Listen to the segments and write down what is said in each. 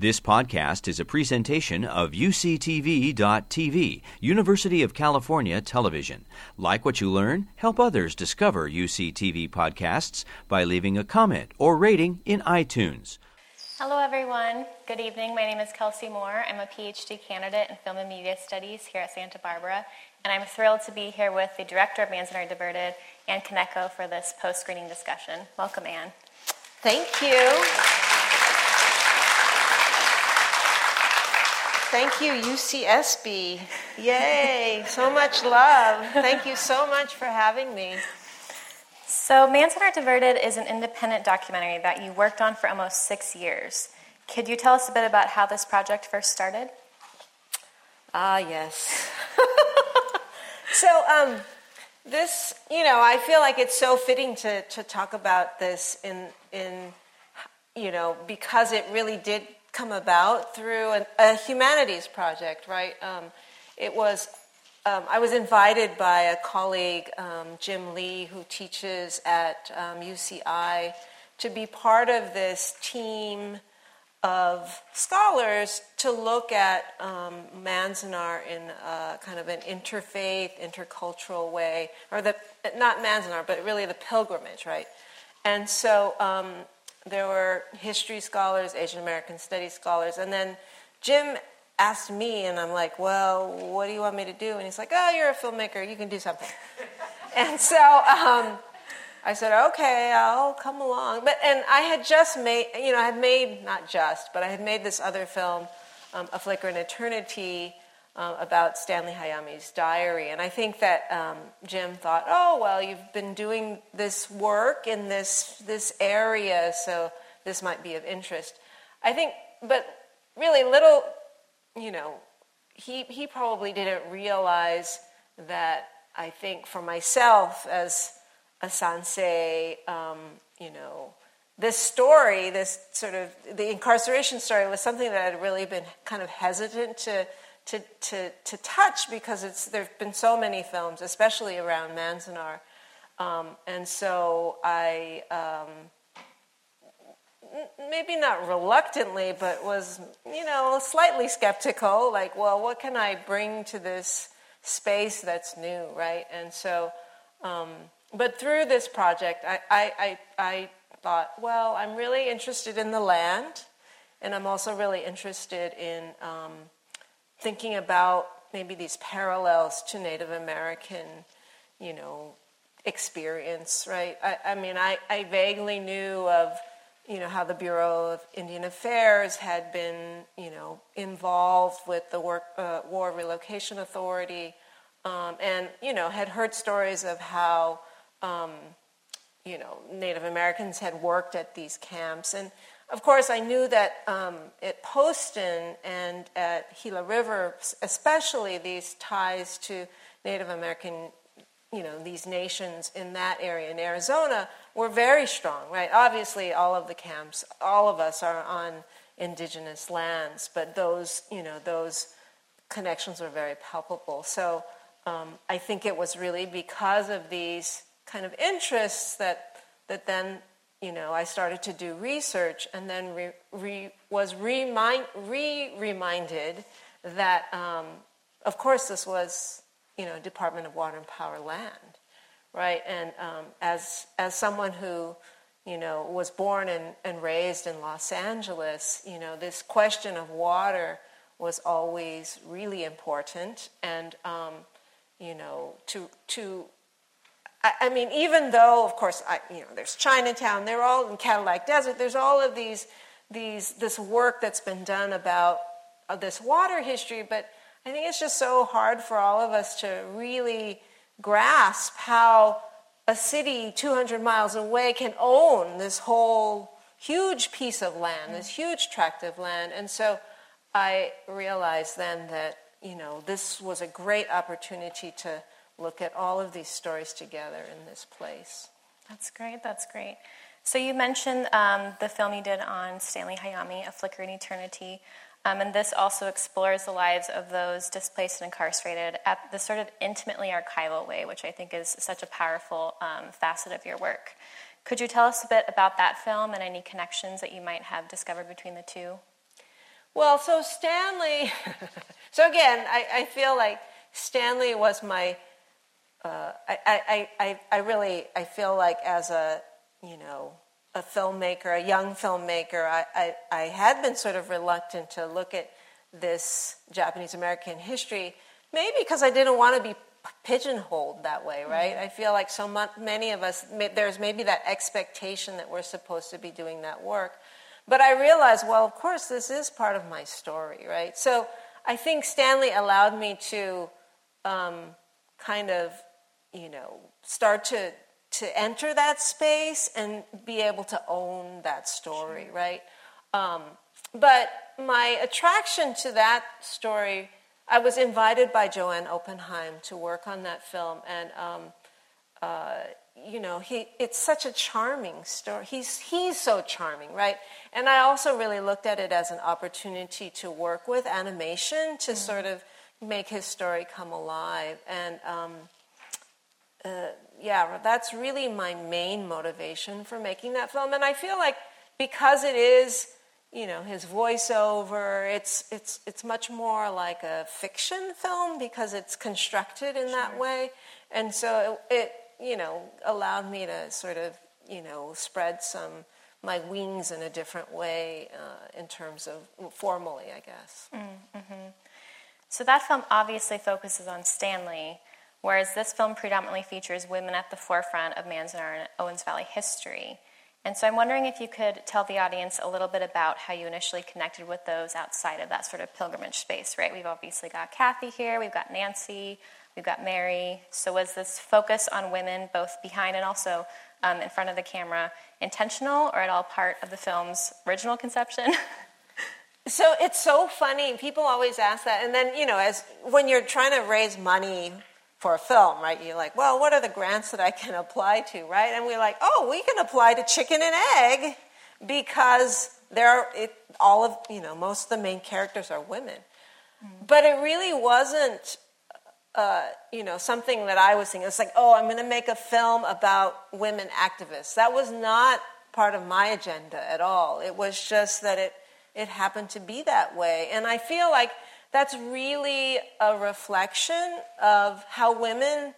This podcast is a presentation of UCTV.tv, University of California Television. Like what you learn, help others discover UCTV podcasts by leaving a comment or rating in iTunes. Hello, everyone. Good evening. My name is Kelsey Moore. I'm a PhD candidate in Film and Media Studies here at Santa Barbara, and I'm thrilled to be here with the director of Manzanar Diverted, Ann Kaneko, for this post screening discussion. Welcome, Ann. Thank you. Thank you, UCSB. Yay, so much love. Thank you so much for having me. So, Manzanar Diverted is an independent documentary that you worked on for almost six years. Could you tell us a bit about how this project first started? Ah, yes. so, um, this, you know, I feel like it's so fitting to, to talk about this in, in, you know, because it really did come about through an, a humanities project, right? Um, it was, um, I was invited by a colleague, um, Jim Lee, who teaches at UCI, um, to be part of this team of scholars to look at um, Manzanar in a, kind of an interfaith, intercultural way, or the not Manzanar, but really the pilgrimage, right? And so um, there were history scholars, Asian American studies scholars, and then Jim asked me, and I'm like, well, what do you want me to do? And he's like, oh, you're a filmmaker, you can do something. and so um, I said, okay, I'll come along. But and I had just made, you know, I had made not just, but I had made this other film, um, A Flicker in Eternity, uh, about Stanley Hayami's diary. And I think that um, Jim thought, oh, well, you've been doing this work in this, this area, so this might be of interest. I think, but really little, you know, he, he probably didn't realize that I think for myself as a sansei, um, you know, this story, this sort of the incarceration story was something that I'd really been kind of hesitant to to, to, to touch because it's, there have been so many films, especially around Manzanar. Um, and so I, um, maybe not reluctantly, but was, you know, slightly skeptical like, well, what can I bring to this space that's new, right? And so, um, but through this project, I, I, I, I thought, well, I'm really interested in the land, and I'm also really interested in um, thinking about maybe these parallels to Native American, you know, experience, right? I, I mean, I, I vaguely knew of, you know, how the Bureau of Indian Affairs had been, you know, involved with the work, uh, War Relocation Authority, um, and, you know, had heard stories of how, um, you know, Native Americans had worked at these camps. And of course, I knew that um, at Poston and at Gila River, especially these ties to Native American, you know, these nations in that area in Arizona were very strong, right? Obviously, all of the camps, all of us are on indigenous lands, but those, you know, those connections were very palpable. So um, I think it was really because of these kind of interests that that then you know, I started to do research and then re, re, was remind, re-reminded that, um, of course, this was, you know, Department of Water and Power land, right? And um, as, as someone who, you know, was born and, and raised in Los Angeles, you know, this question of water was always really important. And, um, you know, to, to I, mean, even though, of course, I, you know, there's Chinatown, they're all in Cadillac Desert. There's all of these, these, this work that's been done about uh, this water history, but I think it's just so hard for all of us to really grasp how a city 200 miles away can own this whole huge piece of land, this huge tract of land. And so I realized then that, you know, this was a great opportunity to look at all of these stories together in this place. That's great. That's great. So you mentioned um, the film you did on Stanley Hayami, A Flicker in Eternity, um, and this also explores the lives of those displaced and incarcerated at the sort of intimately archival way, which I think is such a powerful um, facet of your work. Could you tell us a bit about that film and any connections that you might have discovered between the two? Well, so Stanley, so again, I, I feel like Stanley was my, uh, I, I, I, I really, I feel like as a, you know, a filmmaker, a young filmmaker, I, I, I had been sort of reluctant to look at this Japanese American history, maybe because I didn't want to be pigeonholed that way, right? Mm-hmm. I feel like so much, many of us, there's maybe that expectation that we're supposed to be doing that work. But I realized, well, of course, this is part of my story, right? So I think Stanley allowed me to um, kind of, you know, start to to enter that space and be able to own that story, sure. right? Um, but my attraction to that story, I was invited by Joanne Oppenheim to work on that film, and um, uh, you know, he it's such a charming story. He's he's so charming, right? And I also really looked at it as an opportunity to work with animation to mm-hmm. sort of make his story come alive. And um, uh, yeah, that's really my main motivation for making that film. And I feel like because it is, you know, his voiceover, it's it's it's much more like a fiction film because it's constructed in sure. that way. And so it, it, you know, allowed me to sort of, you know, spread some my wings in a different way uh, in terms of formally, I guess. Mm-hmm. So that film obviously focuses on Stanley whereas this film predominantly features women at the forefront of Manzanar and Owens Valley history. And so I'm wondering if you could tell the audience a little bit about how you initially connected with those outside of that sort of pilgrimage space, right? We've obviously got Kathy here, we've got Nancy, we've got Mary. So was this focus on women, both behind and also um, in front of the camera, intentional or at all part of the film's original conception? so it's so funny. People always ask that, and then you know, as when you're trying to raise money for a film, right? You're like, well, what are the grants that I can apply to, right? And we're like, oh, we can apply to chicken and egg because there are it, all of you know most of the main characters are women, mm-hmm. but it really wasn't. Uh, you know, something that I was thinking. It's like, oh, I'm going to make a film about women activists. That was not part of my agenda at all. It was just that it it happened to be that way, and I feel like that's really a reflection of how women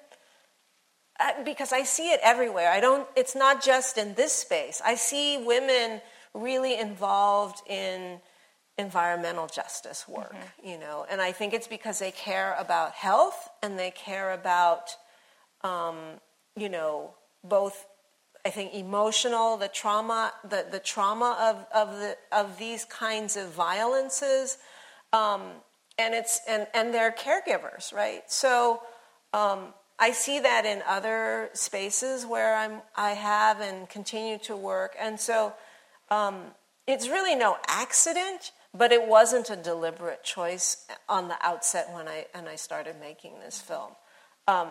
because I see it everywhere. I don't it's not just in this space. I see women really involved in environmental justice work, mm-hmm. you know, and I think it's because they care about health and they care about, um, you know, both. I think emotional, the trauma, the, the trauma of, of, the, of these kinds of violences, um, and it's and and they're caregivers, right? So um, I see that in other spaces where I'm I have and continue to work, and so um, it's really no accident, but it wasn't a deliberate choice on the outset when I and I started making this film. Um,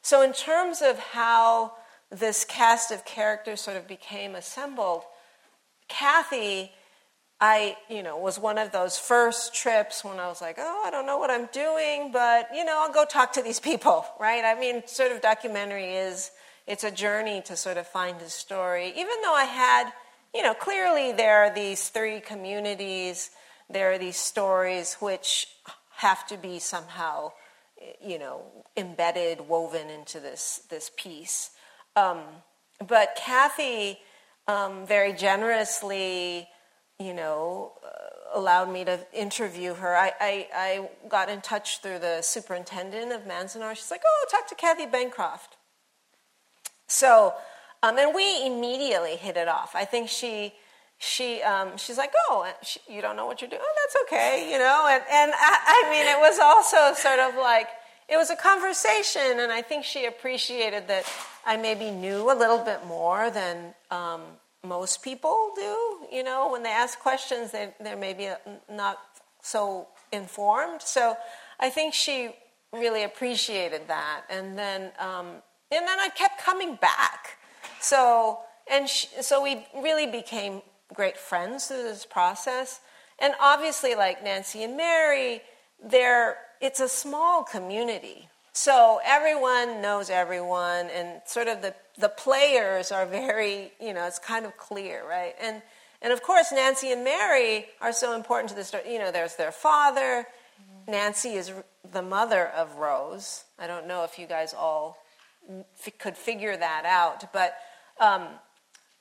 so in terms of how this cast of characters sort of became assembled, Kathy I, you know, was one of those first trips when I was like, oh, I don't know what I'm doing, but, you know, I'll go talk to these people, right? I mean, sort of documentary is, it's a journey to sort of find a story. Even though I had, you know, clearly there are these three communities, there are these stories which have to be somehow, you know, embedded, woven into this, this piece. Um, but Kathy um, very generously, you know, uh, allowed me to interview her. I, I, I, got in touch through the superintendent of Manzanar. She's like, oh, talk to Kathy Bancroft. So, um, and we immediately hit it off. I think she, she, um, she's like, oh, she, you don't know what you're doing? Oh, that's okay, you know. And, and I, I mean, it was also sort of like, it was a conversation, and I think she appreciated that I maybe knew a little bit more than um, most people do. You know, when they ask questions, they, they're maybe not so informed. So I think she really appreciated that. And then, um, and then I kept coming back. So, and she, so we really became great friends through this process. And obviously, like Nancy and Mary, they're, it's a small community. So everyone knows everyone, and sort of the, the players are very, you know, it's kind of clear, right? And And of course, Nancy and Mary are so important to the story. You know, there's their father. Nancy is the mother of Rose. I don't know if you guys all f- could figure that out, but um,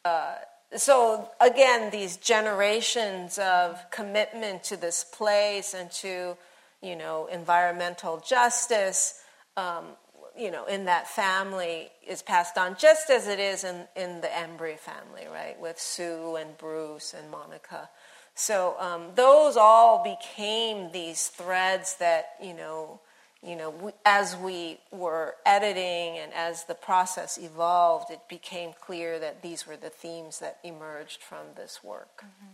uh, so again, these generations of commitment to this place and to, you know, environmental justice, um, you know, in that family is passed on just as it is in, in the Embrey family, right, with Sue and Bruce and Monica. So um, those all became these threads that, you know, you know, we, as we were editing and as the process evolved, it became clear that these were the themes that emerged from this work. Mm-hmm.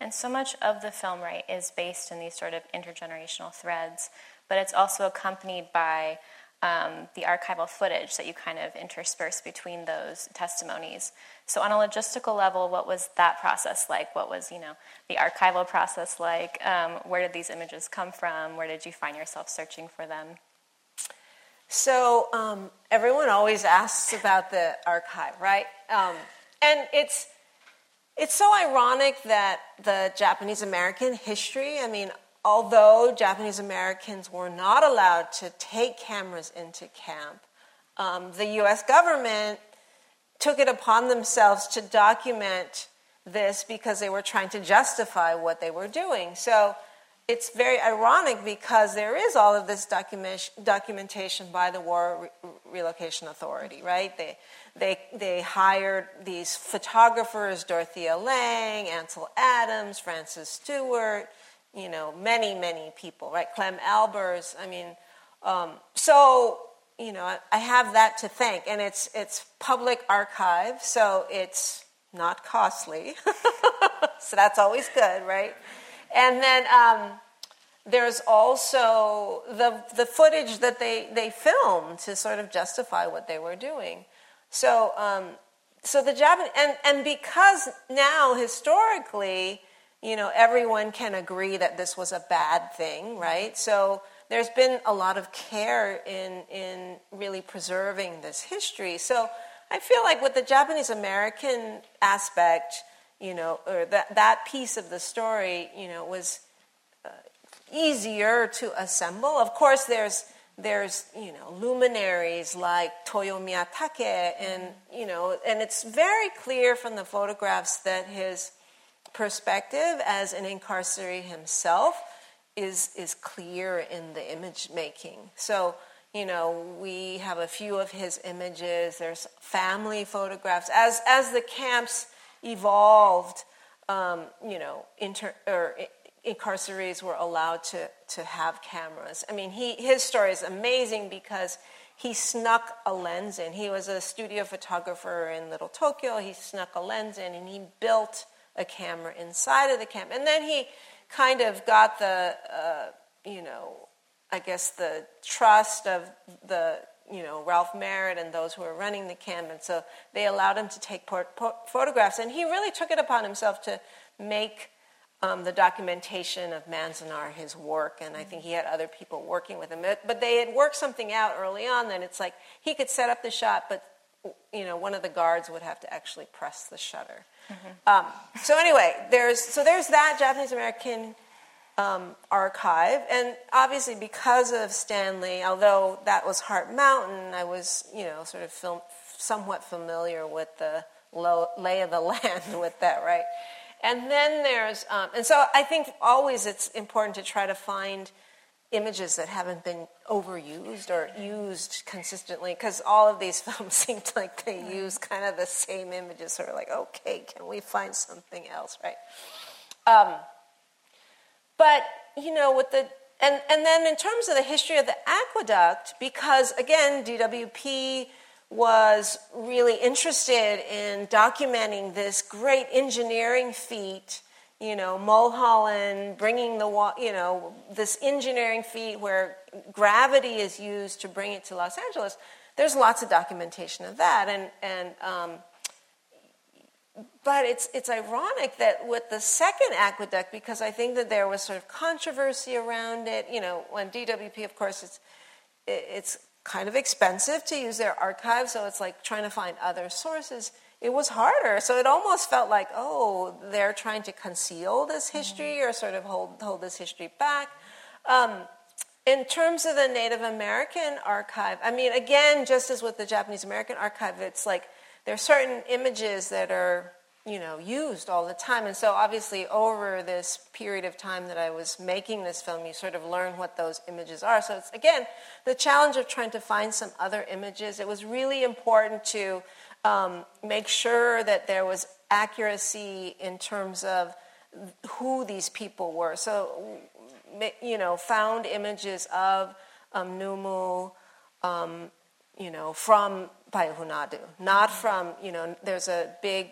And so much of the film, right, is based in these sort of intergenerational threads, but it's also accompanied by um, the archival footage that you kind of intersperse between those testimonies. So, on a logistical level, what was that process like? What was, you know, the archival process like? Um, where did these images come from? Where did you find yourself searching for them? So, um, everyone always asks about the archive, right? Um, and it's it's so ironic that the Japanese American history, I mean, although Japanese Americans were not allowed to take cameras into camp, um, the US government took it upon themselves to document this because they were trying to justify what they were doing. So it's very ironic because there is all of this document, documentation by the War Re- Relocation Authority, right? They, they, they hired these photographers, Dorothea Lange, Ansel Adams, Francis Stewart, you know, many, many people, right? Clem Albers. I mean, um, so you know, I have that to thank, and it's it's public archive, so it's not costly, so that's always good, right? And then um, there's also the the footage that they they filmed to sort of justify what they were doing. So um, so the Japanese and and because now historically you know, everyone can agree that this was a bad thing, right? So there's been a lot of care in, in really preserving this history. So I feel like with the Japanese American aspect, you know, or that, that piece of the story, you know, was uh, easier to assemble. Of course, there's there's you know luminaries like Toyo Miyatake, and you know, and it's very clear from the photographs that his perspective as an incarceree himself is, is clear in the image making. So, you know, we have a few of his images. There's family photographs. As, as the camps evolved, um, you know, inter, or incarcerees were allowed to, to have cameras. I mean, he, his story is amazing because he snuck a lens in. He was a studio photographer in Little Tokyo. He snuck a lens in and he built – a camera inside of the camp. And then he kind of got the, uh, you know, I guess the trust of the, you know, Ralph Merritt and those who were running the camp. And so they allowed him to take photographs. And he really took it upon himself to make um, the documentation of Manzanar his work. And I think he had other people working with him. But they had worked something out early on that it's like he could set up the shot, but, you know, one of the guards would have to actually press the shutter. Mm-hmm. Um, so anyway, there's so there's that Japanese American um, archive, and obviously because of Stanley, although that was Heart Mountain, I was you know sort of film, somewhat familiar with the low, lay of the land with that, right? And then there's um, and so I think always it's important to try to find images that haven't been overused or used consistently because all of these films seem like they use kind of the same images sort of like okay can we find something else? Right. Um, but you know with the and, and then in terms of the history of the aqueduct because again dwp was really interested in documenting this great engineering feat you know, Mulholland bringing the, you know, this engineering feat where gravity is used to bring it to Los Angeles. There's lots of documentation of that, and and um, but it's it's ironic that with the second aqueduct, because I think that there was sort of controversy around it. You know, when DWP, of course, it's it's kind of expensive to use their archives, so it's like trying to find other sources it was harder. So it almost felt like, oh, they're trying to conceal this history mm-hmm. or sort of hold, hold this history back. Um, in terms of the Native American archive, I mean, again, just as with the Japanese American archive, it's like there are certain images that are you know used all the time and so obviously over this period of time that i was making this film you sort of learn what those images are so it's again the challenge of trying to find some other images it was really important to um, make sure that there was accuracy in terms of who these people were so you know found images of um, numu um, you know from Payuhunadu, not from, you know, there's a big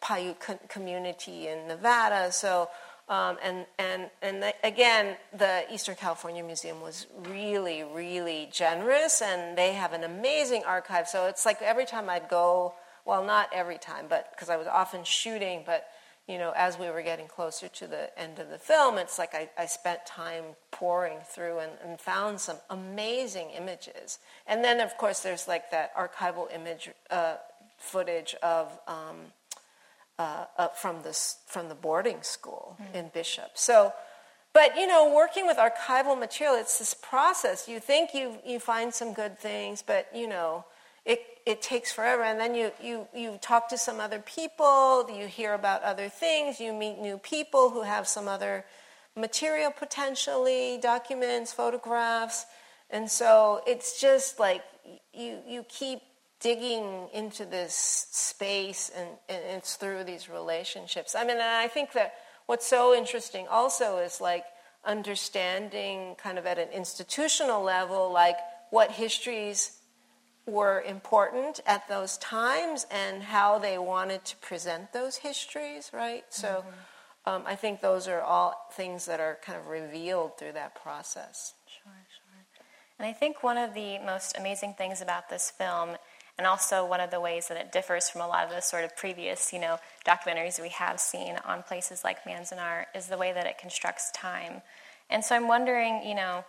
Paiute community in Nevada. So, um, and and and the, again, the Eastern California Museum was really, really generous, and they have an amazing archive. So it's like every time I'd go, well, not every time, but because I was often shooting, but you know, as we were getting closer to the end of the film, it's like I, I spent time pouring through and, and, found some amazing images. And then, of course, there's like that archival image uh, footage of um, uh, uh, from this from the boarding school mm-hmm. in Bishop. So, but you know, working with archival material, it's this process. You think you you find some good things, but you know, it it takes forever. And then you you you talk to some other people, you hear about other things, you meet new people who have some other material potentially, documents, photographs, and so it's just like you you keep digging into this space and, and it's through these relationships. I mean, I think that what's so interesting also is like understanding kind of at an institutional level, like what histories were important at those times and how they wanted to present those histories, right? So mm-hmm. um, I think those are all things that are kind of revealed through that process. Sure, sure. And I think one of the most amazing things about this film and also one of the ways that it differs from a lot of the sort of previous, you know, documentaries we have seen on places like Manzanar is the way that it constructs time. And so I'm wondering, you know,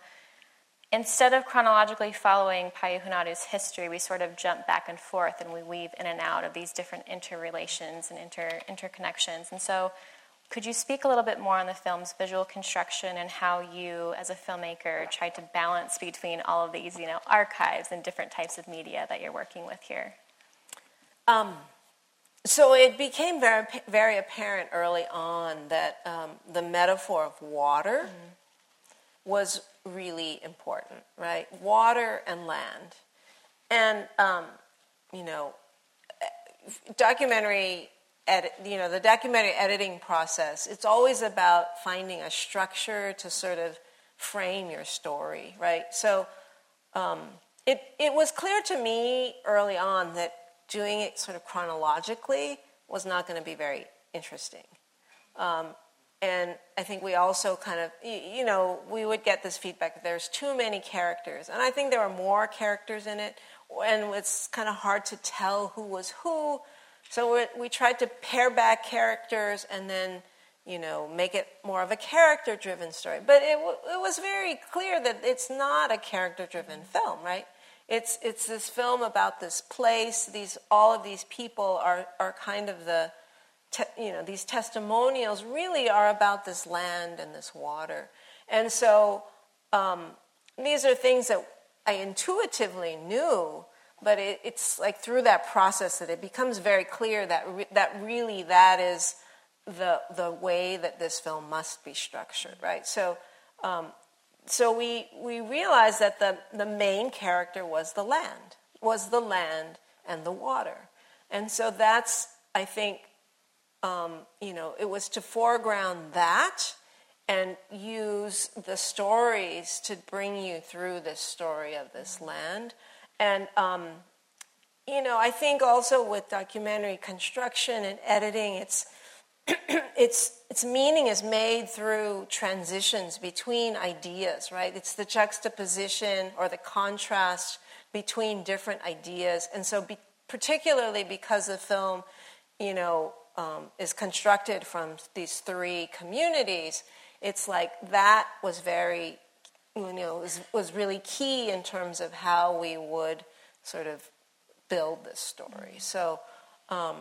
instead of chronologically following Payuhunadu's history, we sort of jump back and forth and we weave in and out of these different interrelations and inter interconnections. And so could you speak a little bit more on the film's visual construction and how you, as a filmmaker, tried to balance between all of these, you know, archives and different types of media that you're working with here? Um, so it became very, very apparent early on that um, the metaphor of water mm-hmm. was really important, right? Water and land, and um, you know, documentary edit, you know, the documentary editing process, it's always about finding a structure to sort of frame your story, right? So um, it, it was clear to me early on that doing it sort of chronologically was not going to be very interesting. Um, and I think we also kind of, you know, we would get this feedback that there's too many characters. And I think there were more characters in it, and it's kind of hard to tell who was who. So we tried to pare back characters and then, you know, make it more of a character driven story. But it, w- it was very clear that it's not a character driven film, right? It's, it's this film about this place. These, all of these people are, are kind of the, te- you know, these testimonials really are about this land and this water. And so um, these are things that I intuitively knew but it, it's like through that process that it becomes very clear that re- that really that is the the way that this film must be structured, right? So. Um, so we, we realized that the, the main character was the land, was the land and the water. And so that's, I think, um, you know, it was to foreground that and use the stories to bring you through this story of this land and, um, you know, I think also with documentary construction and editing, it's, its, its meaning is made through transitions between ideas, right? It's the juxtaposition or the contrast between different ideas. And so, be, particularly because the film, you know, um, is constructed from these three communities, it's like that was very you know, was, was really key in terms of how we would sort of build this story. So, um,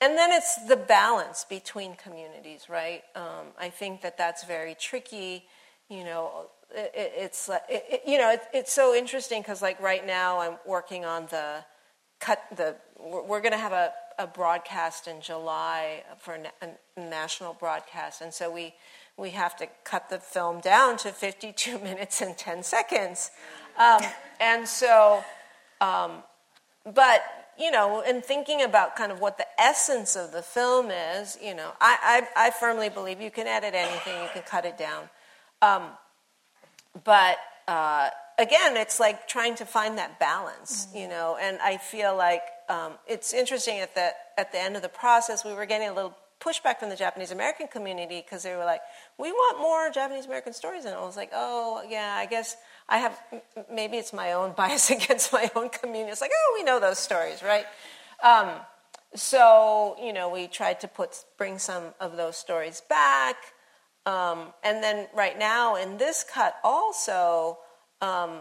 and then it's the balance between communities, right? Um, I think that that's very tricky. You know, it, it's it, it, you know it, it's so interesting because like right now I'm working on the cut the we're, we're going to have a, a broadcast in July for a national broadcast, and so we we have to cut the film down to 52 minutes and 10 seconds, um, and so. Um, but you know, in thinking about kind of what the essence of the film is, you know, I, I, I firmly believe you can edit anything, you can cut it down. Um, but uh, again, it's like trying to find that balance, mm-hmm. you know, and I feel like um, it's interesting at the, at the end of the process, we were getting a little pushback from the Japanese American community because they were like, we want more Japanese American stories. And I was like, oh, yeah, I guess I have, maybe it's my own bias against my own community. It's like, oh, we know those stories, right? Um, so, you know, we tried to put, bring some of those stories back. Um, and then right now in this cut also, um,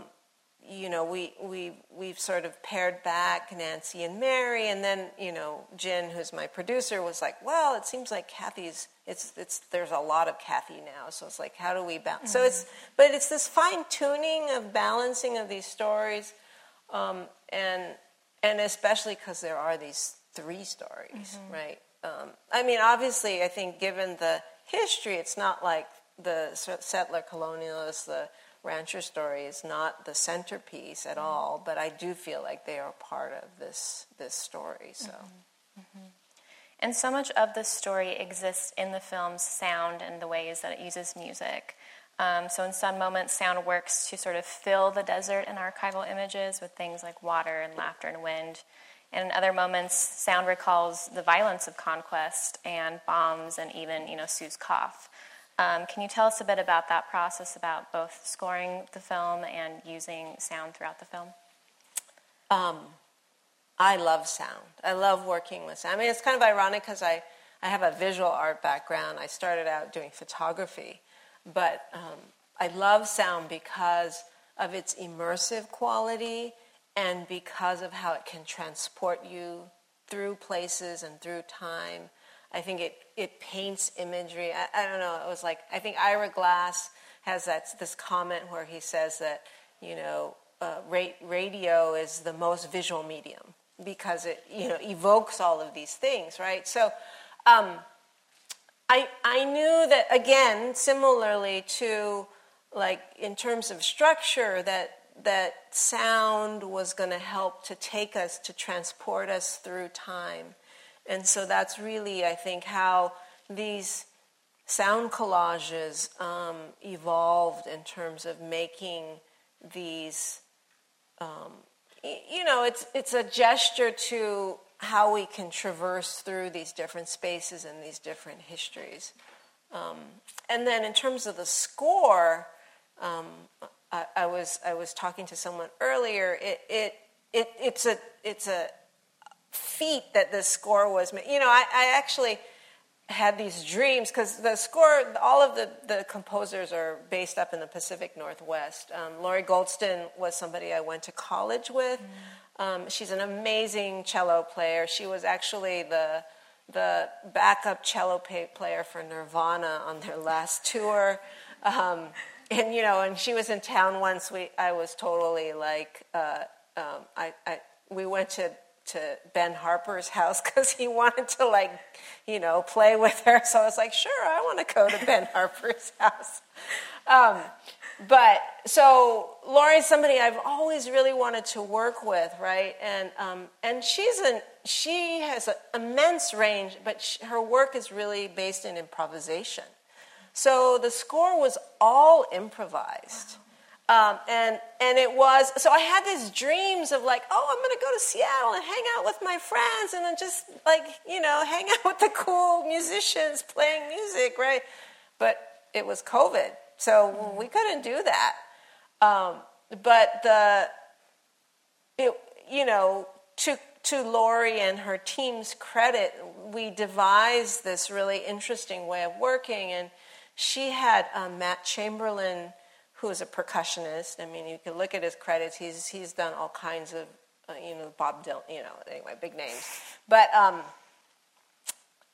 you know, we, we, we've sort of paired back Nancy and Mary, and then, you know, Jen, who's my producer, was like, well, it seems like Kathy's, it's, it's, there's a lot of Kathy now, so it's like, how do we balance? Mm-hmm. So it's, but it's this fine tuning of balancing of these stories, um, and, and especially because there are these three stories, mm-hmm. right? Um, I mean, obviously, I think given the history, it's not like the settler colonialists, the rancher story is not the centerpiece at all, but I do feel like they are part of this this story. So. Mm-hmm. Mm-hmm. And so much of the story exists in the film's sound and the ways that it uses music. Um, so, in some moments, sound works to sort of fill the desert and archival images with things like water and laughter and wind. And in other moments, sound recalls the violence of conquest and bombs and even, you know, Sue's cough. Um, can you tell us a bit about that process, about both scoring the film and using sound throughout the film? Um, I love sound. I love working with sound. I mean, it's kind of ironic because I, I have a visual art background. I started out doing photography, but um, I love sound because of its immersive quality and because of how it can transport you through places and through time. I think it, it paints imagery. I, I don't know. It was like, I think Ira Glass has that, this comment where he says that, you know, uh, ra- radio is the most visual medium because it, you know, evokes all of these things, right? So, um, I, I knew that, again, similarly to, like, in terms of structure, that that sound was going to help to take us, to transport us through time. And so that's really, I think, how these sound collages um, evolved in terms of making these. Um, you know, it's it's a gesture to how we can traverse through these different spaces and these different histories. Um, and then in terms of the score, um, I, I, was I was talking to someone earlier. It, it it it's a it's a feat that the score was made. You know, I, I actually had these dreams because the score, all of the, the composers are based up in the Pacific Northwest. Um, Lori Goldston was somebody I went to college with. Mm. Um, she's an amazing cello player. She was actually the the backup cello player for Nirvana on their last tour. Um, and you know, and she was in town once. We, I was totally like, uh, um, I, I, we went to to Ben Harper's house because he wanted to like, you know, play with her. So I was like, sure, I want to go to Ben Harper's house. Um, but so Lori's somebody I've always really wanted to work with, right? And um, and she's an she has an immense range, but she, her work is really based in improvisation. So the score was all improvised. Um, and and it was so I had these dreams of like, oh, I'm to go to Seattle and hang out with my friends and then just like you know hang out with the cool musicians playing music, right? But it was COVID, so we couldn't do that. Um, but the it you know to to Lori and her team's credit, we devised this really interesting way of working, and she had Matt Chamberlain who is a percussionist. I mean, you can look at his credits. He's he's done all kinds of uh, you know, Bob Dylan, you know, anyway, big names. But um,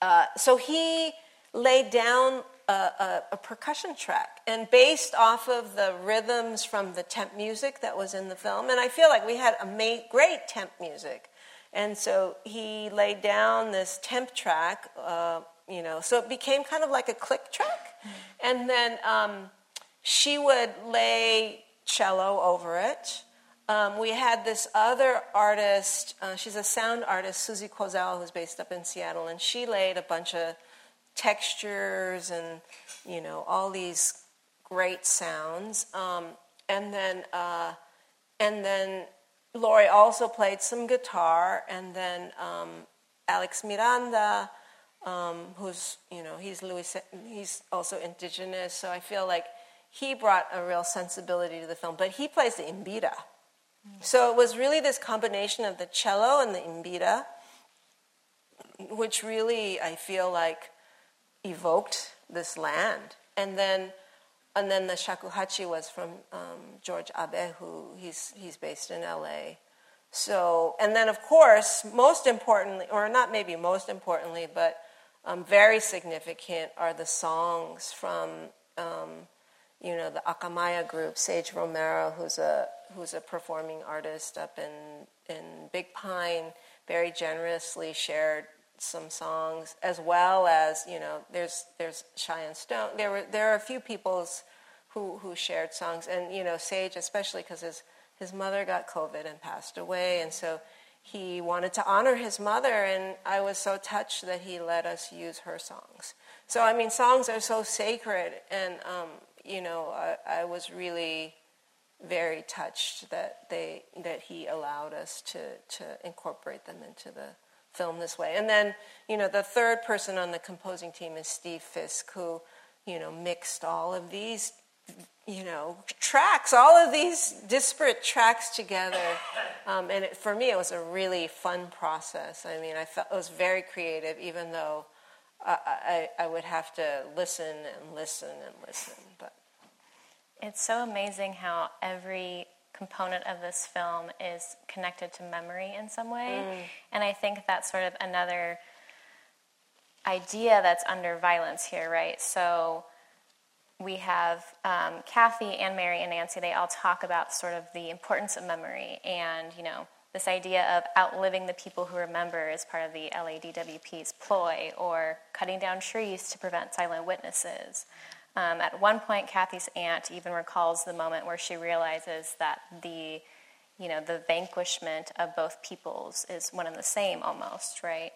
uh, so he laid down a, a, a, percussion track and based off of the rhythms from the temp music that was in the film. And I feel like we had a ma- great temp music. And so he laid down this temp track, uh, you know, so it became kind of like a click track. And then um, she would lay cello over it. Um, we had this other artist, uh, she's a sound artist, Susie Kozel, who's based up in Seattle, and she laid a bunch of textures and, you know, all these great sounds. Um, and then, uh, and then Lori also played some guitar, and then um, Alex Miranda, um, who's, you know, he's Louis, he's also indigenous, so I feel like he brought a real sensibility to the film, but he plays the mbira. So it was really this combination of the cello and the mbira, which really I feel like evoked this land. And then, and then the shakuhachi was from um, George Abe, who he's he's based in L.A. So, and then of course, most importantly, or not maybe most importantly, but um, very significant are the songs from um, you know, the Akamaya group, Sage Romero, who's a who's a performing artist up in in Big Pine, very generously shared some songs, as well as you know, there's there's Cheyenne Stone. There were there are a few people's who who shared songs, and you know, Sage especially because his his mother got COVID and passed away, and so he wanted to honor his mother, and I was so touched that he let us use her songs. So I mean, songs are so sacred, and um, you know, I, I, was really very touched that they that he allowed us to to incorporate them into the film this way. And then, you know, the third person on the composing team is Steve Fisk, who, you know, mixed all of these, you know, tracks, all of these disparate tracks together. Um, and it, for me, it was a really fun process. I mean, I felt it was very creative, even though I, I, would have to listen and listen and listen. But it's so amazing how every component of this film is connected to memory in some way, mm. and I think that's sort of another idea that's under violence here, right? So we have um, Kathy and Mary and Nancy. They all talk about sort of the importance of memory and you know this idea of outliving the people who remember is part of the LADWP's ploy, or cutting down trees to prevent silent witnesses. Um, at one point, Kathy's aunt even recalls the moment where she realizes that the, you know, the vanquishment of both peoples is one and the same almost, right?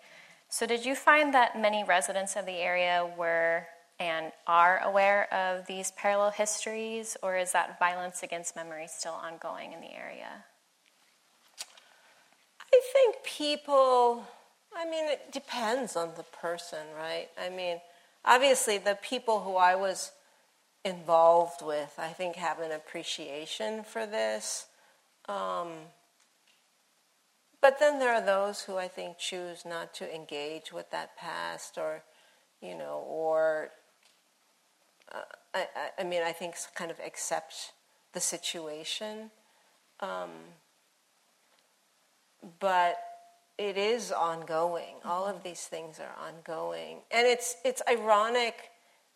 So, did you find that many residents of the area were and are aware of these parallel histories, or is that violence against memory still ongoing in the area? I think people, I mean, it depends on the person, right? I mean, obviously, the people who I was involved with, I think, have an appreciation for this. Um, but then there are those who I think choose not to engage with that past or, you know, or, uh, I, I, mean, I think kind of accept the situation. Um, but it is ongoing. Mm-hmm. All of these things are ongoing, and it's it's ironic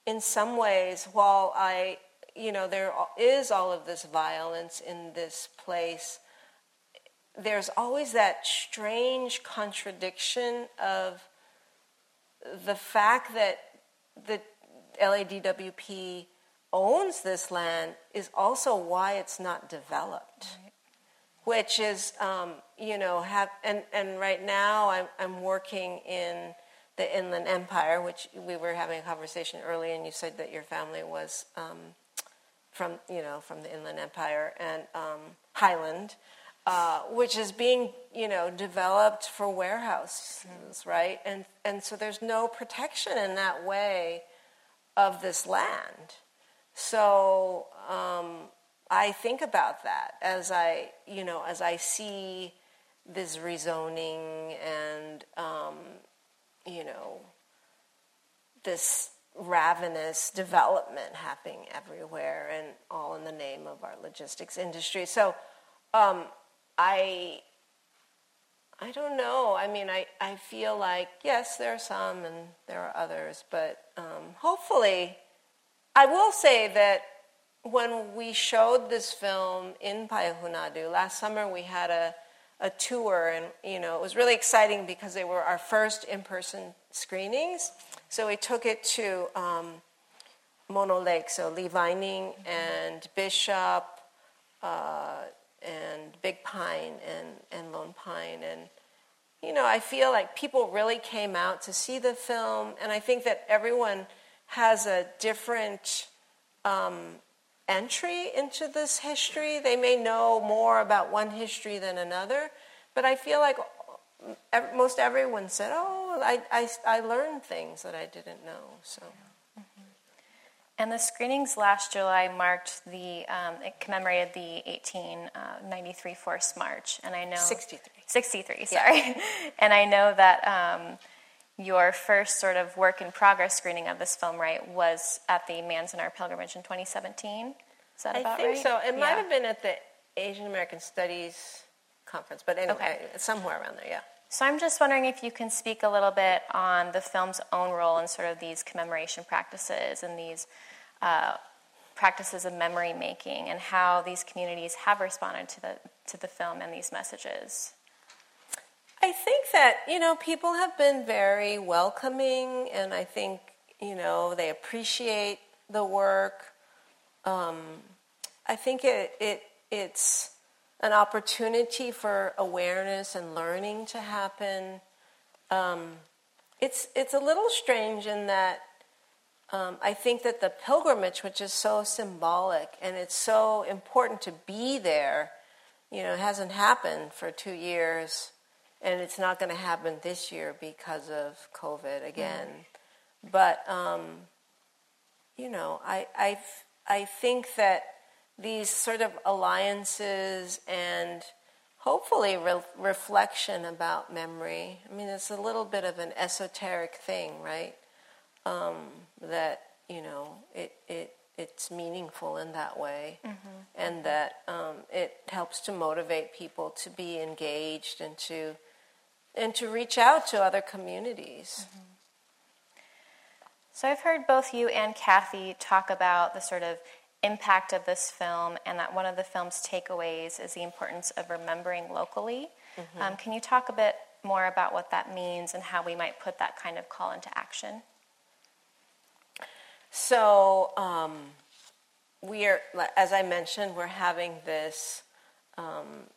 in some ways. While I, you know, there is all of this violence in this place. There's always that strange contradiction of the fact that the LADWP owns this land is also why it's not developed. Right which is, um, you know, have, and, and right now I'm, I'm working in the Inland Empire, which we were having a conversation earlier, and you said that your family was um, from, you know, from the Inland Empire and um, Highland, uh, which is being, you know, developed for warehouses, right? And and so there's no protection in that way of this land. So um, I think about that as I, you know, as I see this rezoning and, um, you know, this ravenous development happening everywhere and all in the name of our logistics industry. So um, I, I don't know. I mean, I, I feel like, yes, there are some and there are others, but um, hopefully, I will say that when we showed this film in Payahunadu last summer, we had a, a tour, and you know it was really exciting because they were our first in-person screenings. So we took it to um, Mono Lake, so Lee Vining and Bishop, uh, and Big Pine and, and Lone Pine. And, you know, I feel like people really came out to see the film, and I think that everyone has a different um, entry into this history. They may know more about one history than another, but I feel like most everyone said, "Oh, I, I, I learned things that I didn't know." So. And the screenings last July marked the, um, it commemorated the 1893 uh, Forced March. And I know. 63. 63, sorry. Yeah. and I know that um, your first sort of work in progress screening of this film, right, was at the Manzanar Pilgrimage in 2017. Is that about right? I think so. It yeah. might have been at the Asian American Studies conference, but anyway, okay. somewhere around there, yeah. So I'm just wondering if you can speak a little bit on the film's own role in sort of these commemoration practices and these uh, practices of memory making and how these communities have responded to the, to the film and these messages? I think that, you know, people have been very welcoming and I think, you know, they appreciate the work. Um, I think it, it, it's an opportunity for awareness and learning to happen. Um, it's, it's a little strange in that um, I think that the pilgrimage, which is so symbolic and it's so important to be there, you know, hasn't happened for two years, and it's not going to happen this year because of COVID again. Mm. But um, you know, I I I think that these sort of alliances and hopefully re- reflection about memory. I mean, it's a little bit of an esoteric thing, right? um, that you know it, it it's meaningful in that way, mm-hmm. and that um, it helps to motivate people to be engaged and to and to reach out to other communities. Mm-hmm. So I've heard both you and Kathy talk about the sort of impact of this film, and that one of the film's takeaways is the importance of remembering locally. Mm-hmm. Um, can you talk a bit more about what that means and how we might put that kind of call into action? So um, we are, as I mentioned, we're having this um,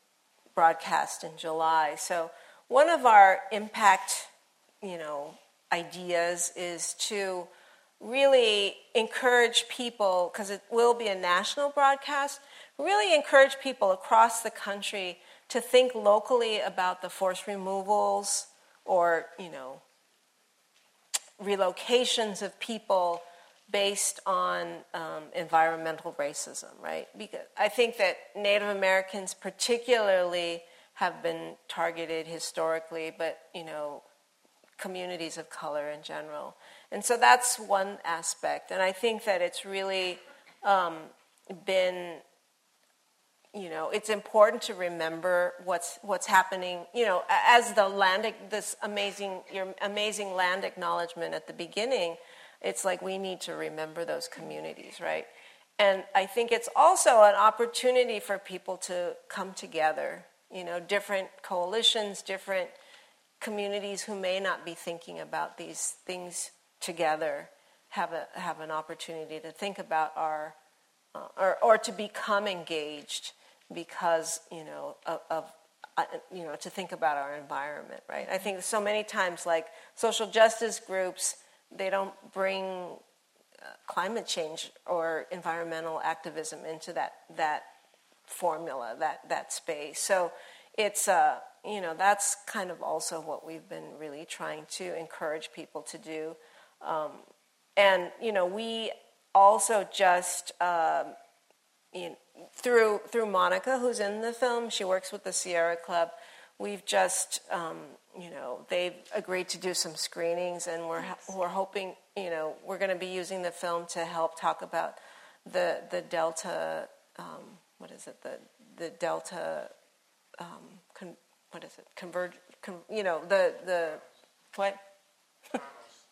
broadcast in July. So one of our impact, you know, ideas is to really encourage people because it will be a national broadcast. Really encourage people across the country to think locally about the forced removals or you know relocations of people based on um, environmental racism, right? Because I think that Native Americans, particularly, have been targeted historically, but you know, communities of color in general. And so that's one aspect. And I think that it's really um, been, you know, it's important to remember what's what's happening. You know, as the land, this amazing, your amazing land acknowledgement at the beginning it's like we need to remember those communities, right? And I think it's also an opportunity for people to come together, you know, different coalitions, different communities who may not be thinking about these things together have, a, have an opportunity to think about our, uh, or, or to become engaged because, you know, of, of uh, you know, to think about our environment, right? I think so many times, like social justice groups they don't bring uh, climate change or environmental activism into that that formula, that that space. So it's uh, you know that's kind of also what we've been really trying to encourage people to do, um, and you know we also just. Um, you know, through through Monica, who's in the film, she works with the Sierra Club. We've just um, you know, they've agreed to do some screenings, and we're we're hoping, you know, we're going to be using the film to help talk about the the Delta, um, what is it, the the Delta um, con- what is it? Converge, con, you know, the the what?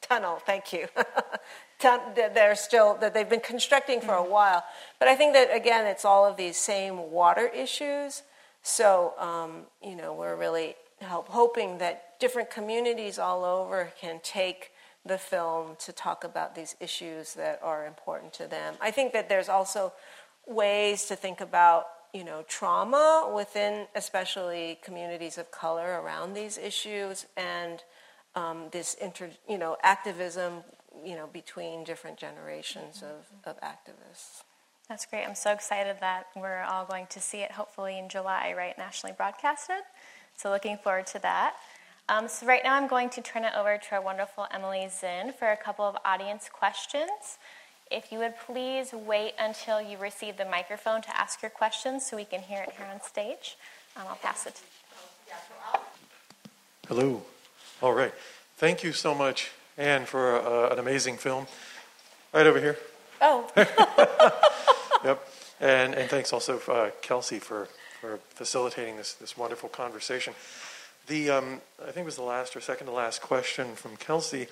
Tunnel. Thank you. they're still that they've been constructing for a mm-hmm. while, but I think that again, it's all of these same water issues. So um, you know, we're really help, hoping that different communities all over can take the film to talk about these issues that are important to them. I think that there's also ways to think about you know trauma within especially communities of color around these issues and um, this inter you know activism you know between different generations of, of activists. That's great. I'm so excited that we're all going to see it hopefully in july right? Nationally broadcasted. So looking forward to that. Um, so right now i'm going to turn it over to our wonderful emily zinn for a couple of audience questions if you would please wait until you receive the microphone to ask your questions so we can hear it here on stage. Um, I'll pass it. To you. Hello. All right. Thank you so much, Ann, for uh, an amazing film. Right over here. Oh. yep. And, and thanks also, uh, Kelsey, for, for facilitating this, this wonderful conversation. The, um, I think it was the last or second to last question from Kelsey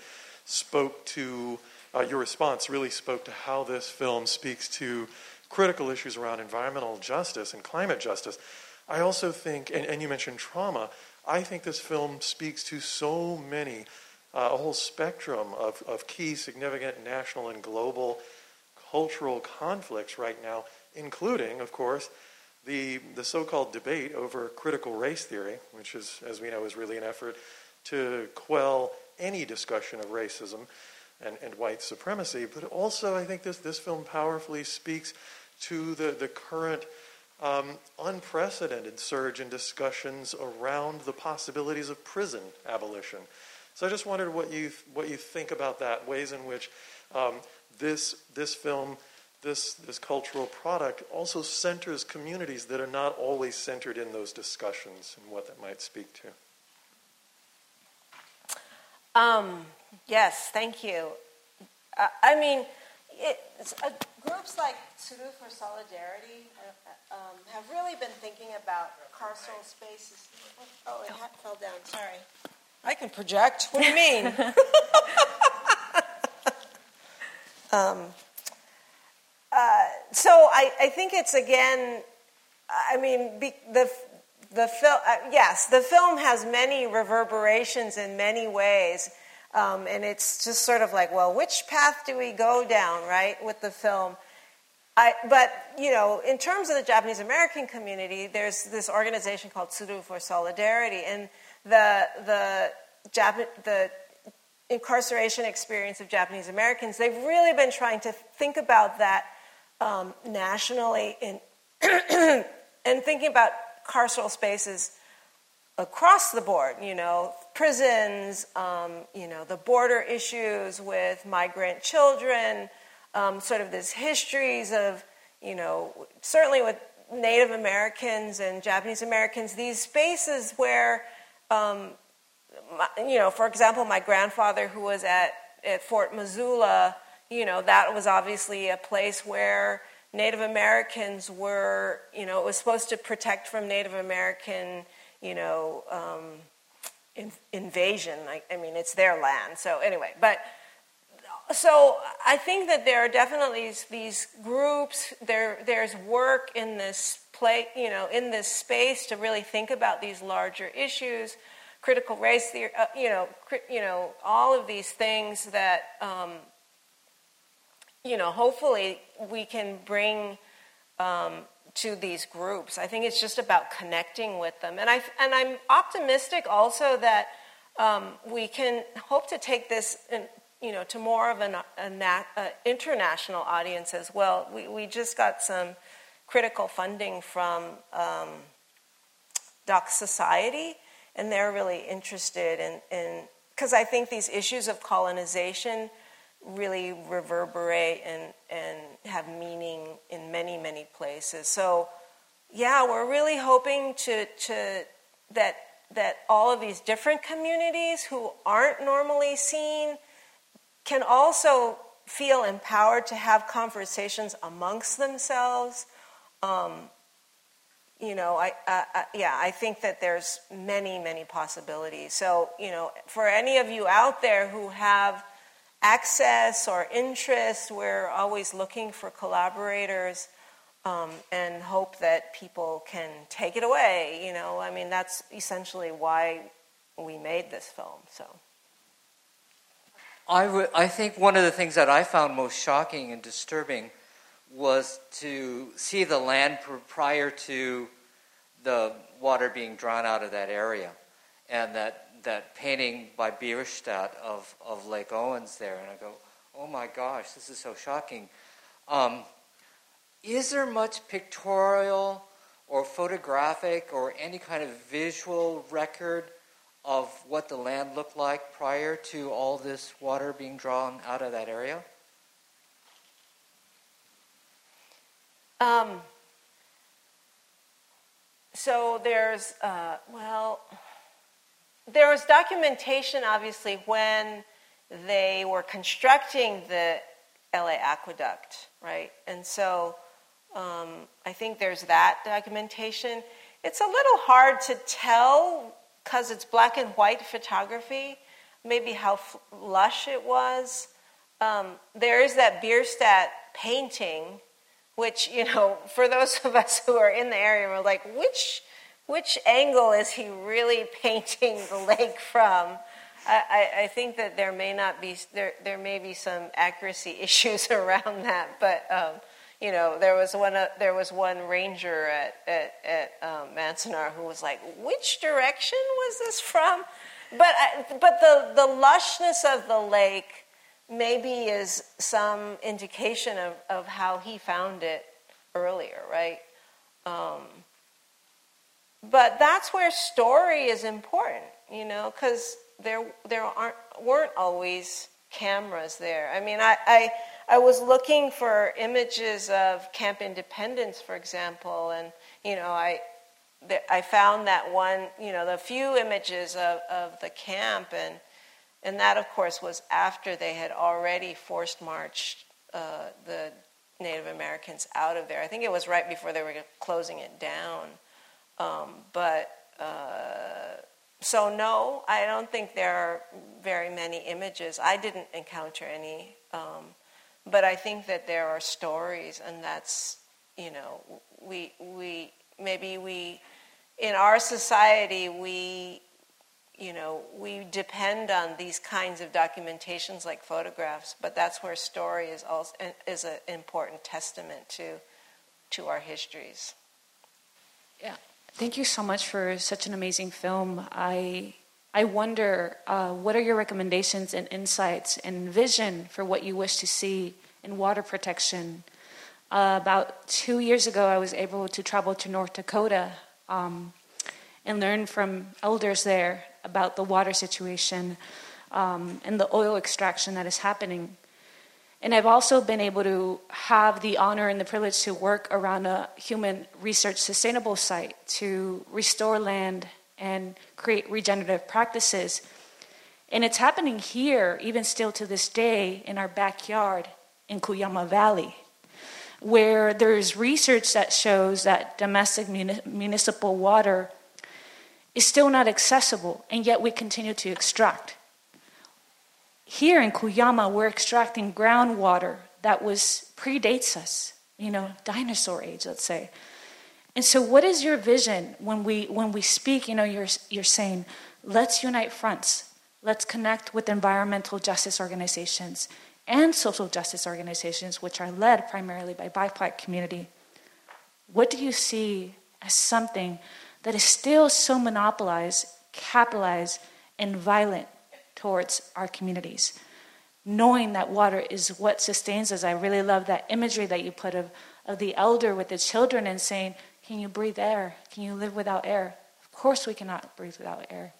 spoke to uh, your response really spoke to how this film speaks to critical issues around environmental justice and climate justice. I also think, and, and you mentioned trauma, I think this film speaks to so many, uh, a whole spectrum of, of key, significant national and global cultural conflicts right now, including, of course, the, the so called debate over critical race theory, which is, as we know, is really an effort to quell any discussion of racism and, and white supremacy. But also, I think this, this film powerfully speaks to the, the current um, unprecedented surge in discussions around the possibilities of prison abolition. So I just wondered what you, what you think about that, ways in which um, this, this film, this, this cultural product also centers communities that are not always centered in those discussions and what that might speak to. Um, yes, thank you. Uh, I mean, it, uh, groups like Tsuru for Solidarity uh, um, have really been thinking about carceral spaces. Oh, it ha- fell down. Sorry. I can project. What do you mean? um, uh, so I, I think it's again. I mean, be, the the film, uh, yes, the film has many reverberations in many ways. Um, and it's just sort of like, well, which path do we go down, right, with the film? I, but, you know, in terms of the Japanese American community, there's this organization called Tsuru for Solidarity. And the, the, Jap- the incarceration experience of Japanese Americans, they've really been trying to think about that um, nationally in, and thinking about carceral spaces across the board, you know, prisons, um, you know, the border issues with migrant children, um, sort of these histories of, you know, certainly with Native Americans and Japanese Americans, these spaces where, um, my, you know, for example, my grandfather who was at, at Fort Missoula, you know, that was obviously a place where Native Americans were, you know, it was supposed to protect from Native American, you know, um, in, invasion. I, I, mean, it's their land. So anyway, but so I think that there are definitely these groups. There, there's work in this play, you know, in this space to really think about these larger issues, critical race theory, uh, you know, cri- you know, all of these things that. Um, you know, hopefully we can bring um, to these groups. I think it's just about connecting with them, and I and I'm optimistic also that um, we can hope to take this, in, you know, to more of an a nat, international audience as well. We we just got some critical funding from um, Doc Society, and they're really interested in because I think these issues of colonization really reverberate and, and have meaning in many, many places. So, yeah, we're really hoping to, to that, that all of these different communities who aren't normally seen can also feel empowered to have conversations amongst themselves. Um, you know, I, yeah, I think that there's many, many possibilities. So, you know, for any of you out there who have access or interest, we're always looking for collaborators um, and hope that people can take it away. You know, I mean, that's essentially why we made this film. So. I, w- I think one of the things that I found most shocking and disturbing was to see the land prior to the water being drawn out of that area. And that, that painting by Bierstadt of, of Lake Owens there. And I go, oh my gosh, this is so shocking. Um, is there much pictorial or photographic or any kind of visual record of what the land looked like prior to all this water being drawn out of that area? Um, so there's, uh, well, there was documentation, obviously, when they were constructing the LA aqueduct, right? And so um, I think there's that documentation. It's a little hard to tell because it's black and white photography, maybe how lush it was. Um, there is that Bierstadt painting which you know for those of us who are in the area we're like which which angle is he really painting the lake from I, I, think that there may not be there there may be some accuracy issues around that but um, you know there was one uh, there was one ranger at at, at um, who was like which direction was this from but I, but the the lushness of the lake maybe is some indication of, of how he found it earlier, right? Um, but that's where story is important, you know, because there there aren't weren't always cameras there. I mean, I, I I was looking for images of Camp Independence, for example, and you know, I I found that one, you know, the few images of, of the camp and and that, of course, was after they had already forced marched uh, the Native Americans out of there. I think it was right before they were closing it down. Um, but uh, so, no, I don't think there are very many images. I didn't encounter any. Um, but I think that there are stories, and that's, you know, we, we maybe we, in our society, we you know, we depend on these kinds of documentations like photographs, but that's where story is also is an important testament to to our histories. Yeah, thank you so much for such an amazing film. I I wonder uh, what are your recommendations and insights and vision for what you wish to see in water protection. Uh, about two years ago, I was able to travel to North Dakota um, and learn from elders there about the water situation um, and the oil extraction that is happening. And I've also been able to have the honor and the privilege to work around a human research sustainable site to restore land and create regenerative practices. And it's happening here, even still to this day, in our backyard in Cuyama Valley, where there's research that shows that domestic municipal water is still not accessible, and yet we continue to extract. Here in Cuyama, we're extracting groundwater that was predates us, you know, dinosaur age, let's say. And so, what is your vision when we when we speak? You know, you're you're saying, let's unite fronts, let's connect with environmental justice organizations and social justice organizations, which are led primarily by BIPOC community. What do you see as something that is still so monopolized, capitalized, and violent towards our communities. Knowing that water is what sustains us. I really love that imagery that you put of, of the elder with the children and saying, Can you breathe air? Can you live without air? Of course, we cannot breathe without air.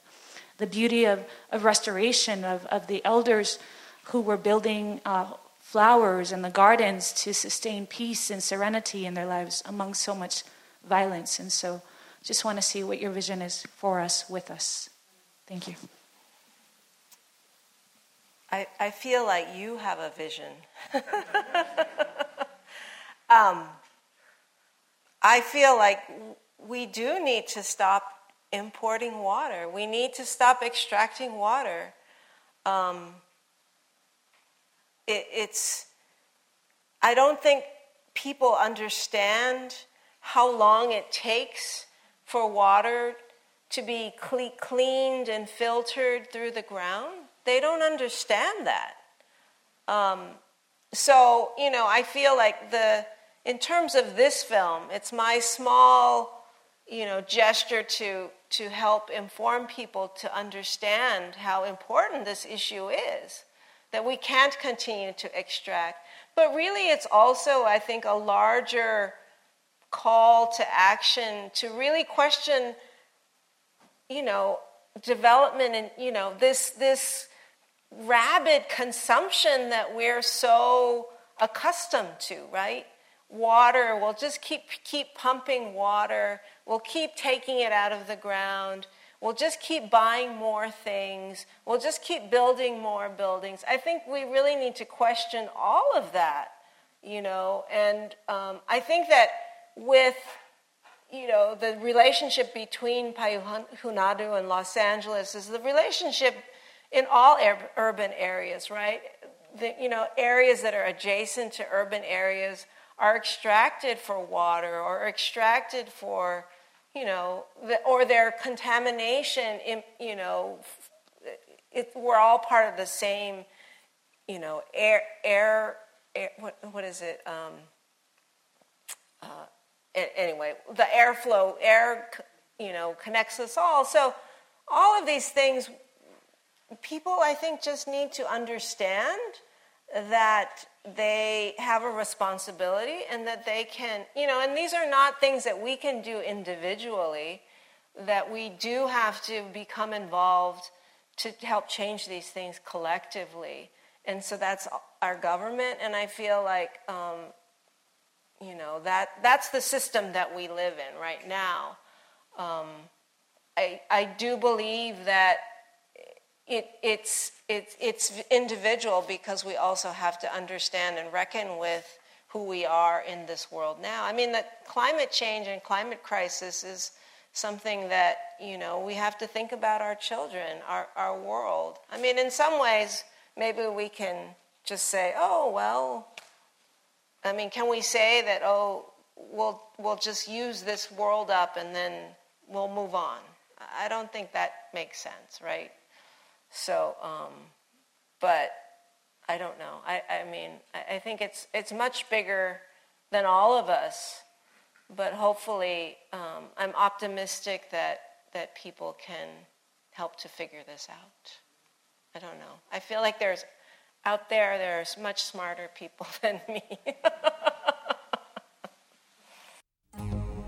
The beauty of, of restoration, of, of the elders who were building uh, flowers in the gardens to sustain peace and serenity in their lives among so much violence. And so, just want to see what your vision is for us, with us. Thank you. I, I feel like you have a vision. um, I feel like we do need to stop importing water. We need to stop extracting water. Um, it, it's, I don't think people understand how long it takes for water to be cle- cleaned and filtered through the ground. They don't understand that. Um, so, you know, I feel like the, in terms of this film, it's my small, you know, gesture to, to help inform people to understand how important this issue is, that we can't continue to extract. But really, it's also, I think, a larger call to action to really question, you know, development and, you know, this, this rabid consumption that we're so accustomed to, right? Water, we'll just keep, keep pumping water, we'll keep taking it out of the ground, we'll just keep buying more things, we'll just keep building more buildings. I think we really need to question all of that, you know, and um, I think that with you know the relationship between Payuhunadu and Los Angeles is the relationship in all urban areas, right? The, you know, areas that are adjacent to urban areas are extracted for water or extracted for, you know, the, or their contamination, in, you know, it, we're all part of the same, you know, air, air, air what, what is it? Um, uh, anyway, the airflow, air, you know, connects us all. So all of these things people, I think, just need to understand that they have a responsibility and that they can, you know, and these are not things that we can do individually, that we do have to become involved to help change these things collectively. And so that's our government, and I feel like, um, you know, that that's the system that we live in right now. Um, I, I do believe that it, it's, it, it's individual because we also have to understand and reckon with who we are in this world now. I mean, that climate change and climate crisis is something that, you know, we have to think about our children, our, our world. I mean, in some ways, maybe we can just say, oh, well, I mean, can we say that, oh, we'll, we'll just use this world up and then we'll move on? I don't think that makes sense, right? So, um, but I don't know. I, I mean, I, I think it's it's much bigger than all of us. But hopefully, um, I'm optimistic that that people can help to figure this out. I don't know. I feel like there's out there there's much smarter people than me.